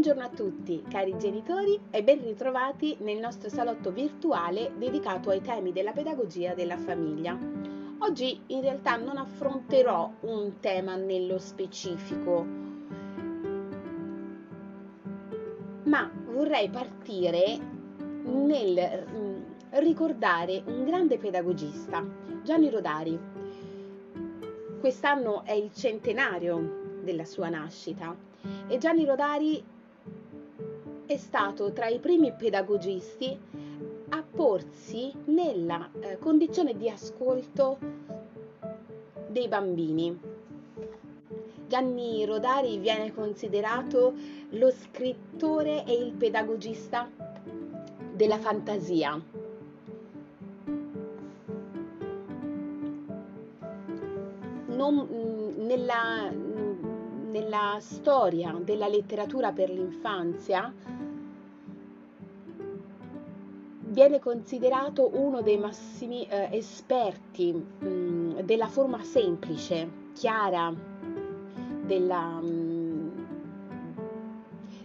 Buongiorno a tutti, cari genitori, e ben ritrovati nel nostro salotto virtuale dedicato ai temi della pedagogia della famiglia. Oggi in realtà non affronterò un tema nello specifico, ma vorrei partire nel mm, ricordare un grande pedagogista, Gianni Rodari. Quest'anno è il centenario della sua nascita e Gianni Rodari è stato tra i primi pedagogisti a porsi nella eh, condizione di ascolto dei bambini. Gianni Rodari viene considerato lo scrittore e il pedagogista della fantasia. Non, mm, nella, nella storia della letteratura per l'infanzia viene considerato uno dei massimi eh, esperti mh, mm, della forma semplice, chiara della, mh, mm,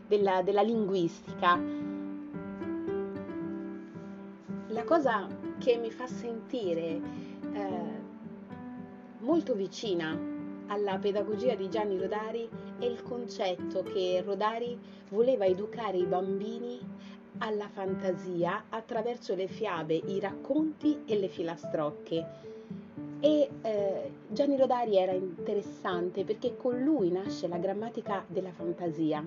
della, della, linguistica. La cosa che mi fa sentire eh, molto vicina alla pedagogia di Gianni Rodari è il concetto che Rodari voleva educare i bambini alla fantasia attraverso le fiabe, i racconti e le filastrocche. E eh, Gianni Rodari era interessante perché con lui nasce la grammatica della fantasia.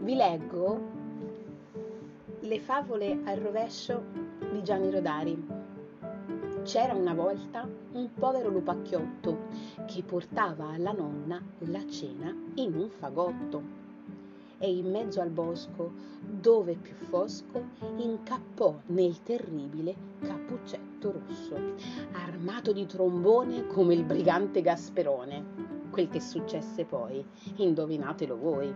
Vi leggo le favole al rovescio di Gianni Rodari. C'era una volta un povero lupacchiotto che portava alla nonna la cena in un fagotto e in mezzo al bosco, dove più fosco, incappò nel terribile cappuccetto rosso, armato di trombone come il brigante Gasperone. Quel che successe poi, indovinatelo voi.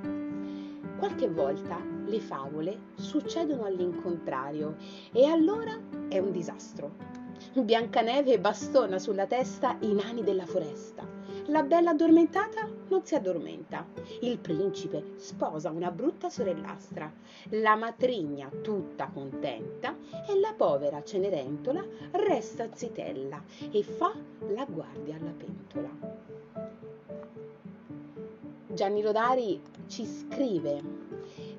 Qualche volta le favole succedono all'incontrario e allora è un disastro. Biancaneve bastona sulla testa i nani della foresta. La bella addormentata non si addormenta. Il principe sposa una brutta sorellastra. La matrigna tutta contenta e la povera Cenerentola resta zitella e fa la guardia alla pentola. Gianni Rodari ci scrive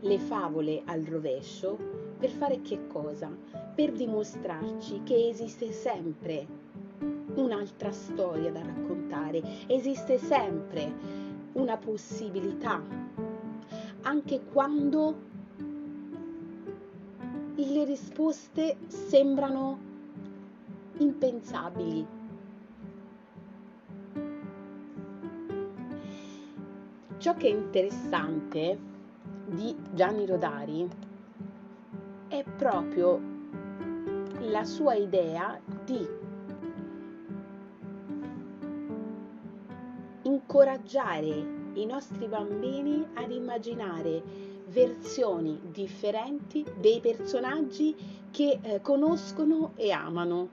le favole al rovescio per fare che cosa? Per dimostrarci che esiste sempre un'altra storia da raccontare, esiste sempre una possibilità, anche quando le risposte sembrano impensabili. Ciò che è interessante di Gianni Rodari è proprio la sua idea di incoraggiare i nostri bambini ad immaginare versioni differenti dei personaggi che eh, conoscono e amano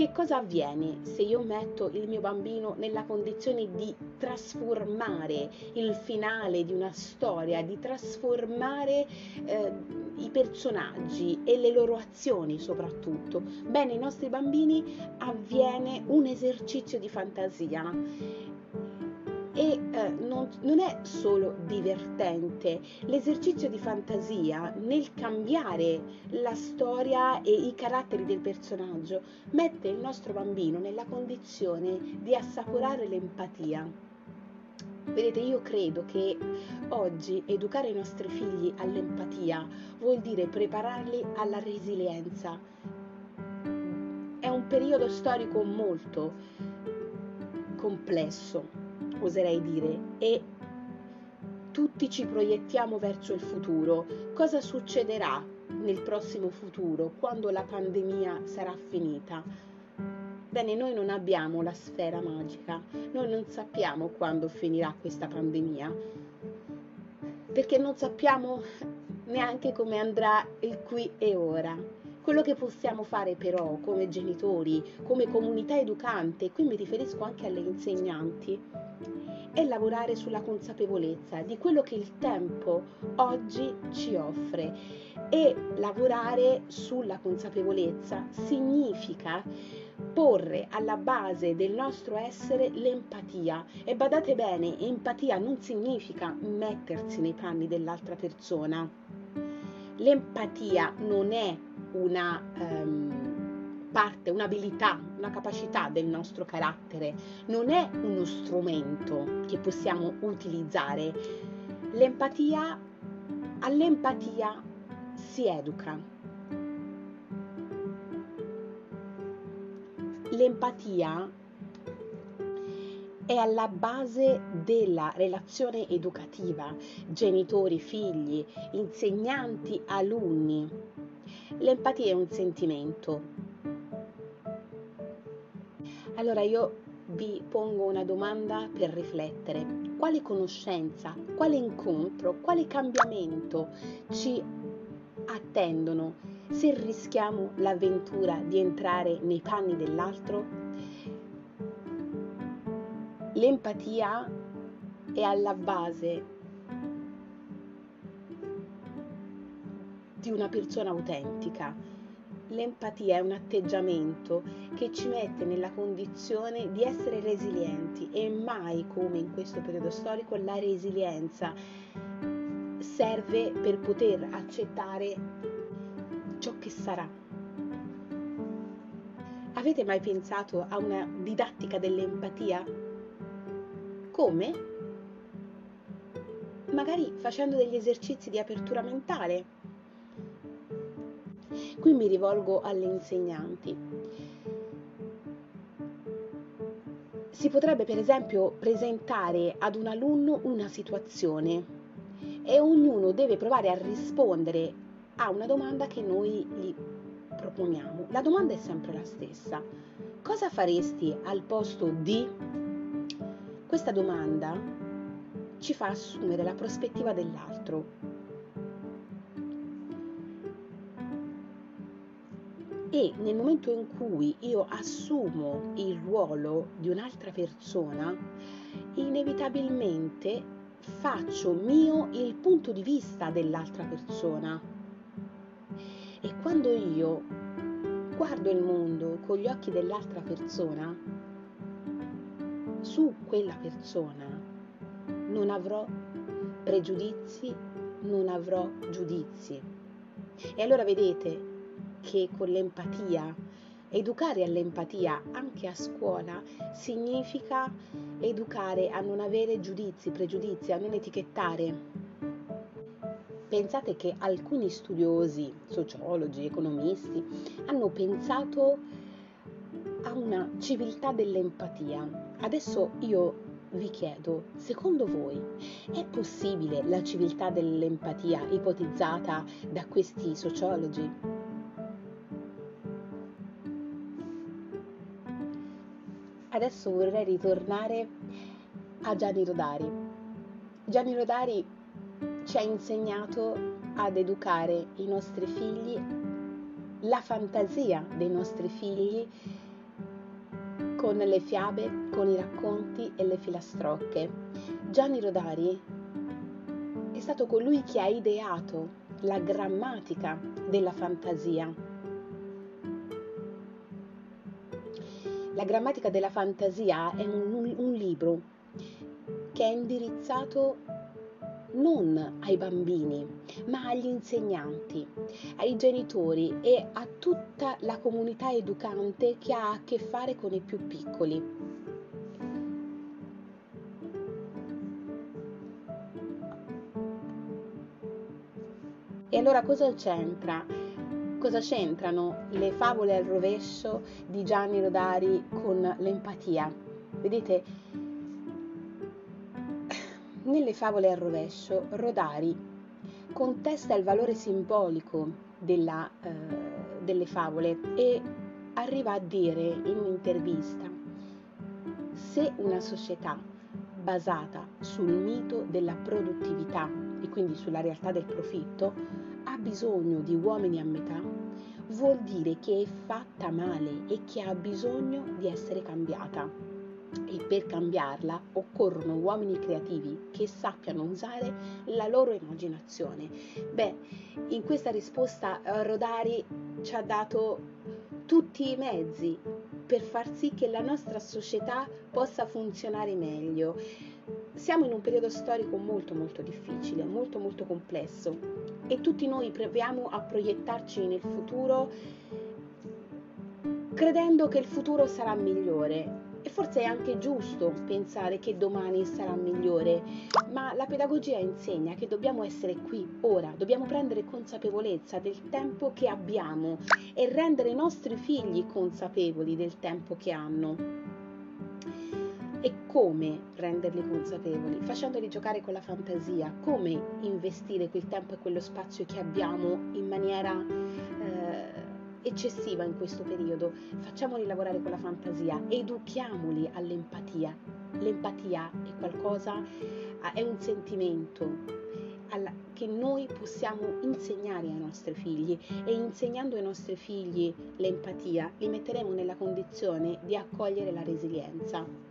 che cosa avviene se io metto il mio bambino nella condizione di trasformare il finale di una storia, di trasformare eh, i personaggi e le loro azioni soprattutto? Bene, ai nostri bambini avviene un esercizio di fantasia e eh, non, non, è solo divertente, l'esercizio di fantasia nel cambiare la storia e i caratteri del personaggio mette il nostro bambino nella condizione di assaporare l'empatia. Vedete, io credo che oggi educare i nostri figli all'empatia vuol dire prepararli alla resilienza. È un periodo storico molto complesso, oserei dire, e tutti ci proiettiamo verso il futuro. Cosa succederà nel prossimo futuro, quando la pandemia sarà finita? Bene, noi non abbiamo la sfera magica, noi non sappiamo quando finirà questa pandemia, perché non sappiamo neanche come andrà il qui e ora. Quello che possiamo fare però come genitori, come comunità educante, qui mi riferisco anche alle insegnanti, è lavorare sulla consapevolezza di quello che il tempo oggi ci offre e lavorare sulla consapevolezza significa porre alla base del nostro essere l'empatia e badate bene, empatia non significa mettersi nei panni dell'altra persona. L'empatia non è una um, parte, un'abilità, una capacità del nostro carattere, non è uno strumento che possiamo utilizzare. L'empatia, all'empatia si educa. L'empatia è alla base della relazione educativa, genitori, figli, insegnanti, alunni. L'empatia è un sentimento. Allora io vi pongo una domanda per riflettere. Quale conoscenza, quale incontro, quale cambiamento ci attendono se rischiamo l'avventura di entrare nei panni dell'altro? L'empatia è alla base di una persona autentica. L'empatia è un atteggiamento che ci mette nella condizione di essere resilienti e mai come in questo periodo storico la resilienza serve per poter accettare ciò che sarà. Avete mai pensato a una didattica dell'empatia? Come? Magari facendo degli esercizi di apertura mentale. Qui mi rivolgo alle insegnanti. Si potrebbe per esempio presentare ad un alunno una situazione e ognuno deve provare a rispondere a una domanda che noi gli proponiamo. La domanda è sempre la stessa. Cosa faresti al posto di? Questa domanda ci fa assumere la prospettiva dell'altro. E nel momento in cui io assumo il ruolo di un'altra persona, inevitabilmente faccio mio il punto di vista dell'altra persona e quando io guardo il mondo con gli occhi dell'altra persona, su quella persona non avrò pregiudizi, non avrò giudizi. E allora vedete che con l'empatia, educare all'empatia anche a scuola significa educare a non avere giudizi, pregiudizi, a non etichettare, Pensate che alcuni studiosi, sociologi, economisti, hanno pensato a una civiltà dell'empatia. Adesso io vi chiedo, secondo voi è possibile la civiltà dell'empatia ipotizzata da questi sociologi? Adesso vorrei ritornare a Gianni Rodari. Gianni Rodari ci ha insegnato ad educare i nostri figli, la fantasia dei nostri figli con le fiabe, con i racconti e le filastrocche. Gianni Rodari è stato colui che ha ideato la grammatica della fantasia. La grammatica della fantasia è un, un, libro che è indirizzato non ai bambini, ma agli insegnanti, ai genitori e a tutta la comunità educante che ha a che fare con i più piccoli. E allora cosa c'entra? Cosa c'entrano le favole al rovescio di Gianni Rodari con l'empatia? Vedete, nelle favole al rovescio, Rodari contesta il valore simbolico della, eh, delle favole e arriva a dire in un'intervista se una società basata sul mito della produttività e quindi sulla realtà del profitto ha bisogno di uomini a metà, vuol dire che è fatta male e che ha bisogno di essere cambiata e per cambiarla occorrono uomini creativi che sappiano usare la loro immaginazione. Beh, in questa risposta eh, Rodari ci ha dato tutti i mezzi per far sì che la nostra società possa funzionare meglio. Siamo in un periodo storico molto molto difficile, molto molto complesso e tutti noi proviamo a proiettarci nel futuro credendo che il futuro sarà migliore e forse è anche giusto pensare che domani sarà migliore, ma la pedagogia insegna che dobbiamo essere qui, ora, dobbiamo prendere consapevolezza del tempo che abbiamo e rendere i nostri figli consapevoli del tempo che hanno. E come renderli consapevoli? Facendoli giocare con la fantasia, come investire quel tempo e quello spazio che abbiamo in maniera eh, eccessiva in questo periodo, facciamoli lavorare con la fantasia, educhiamoli all'empatia. L'empatia è qualcosa, è un sentimento che noi possiamo insegnare ai nostri figli e insegnando ai nostri figli l'empatia li metteremo nella condizione di accogliere la resilienza.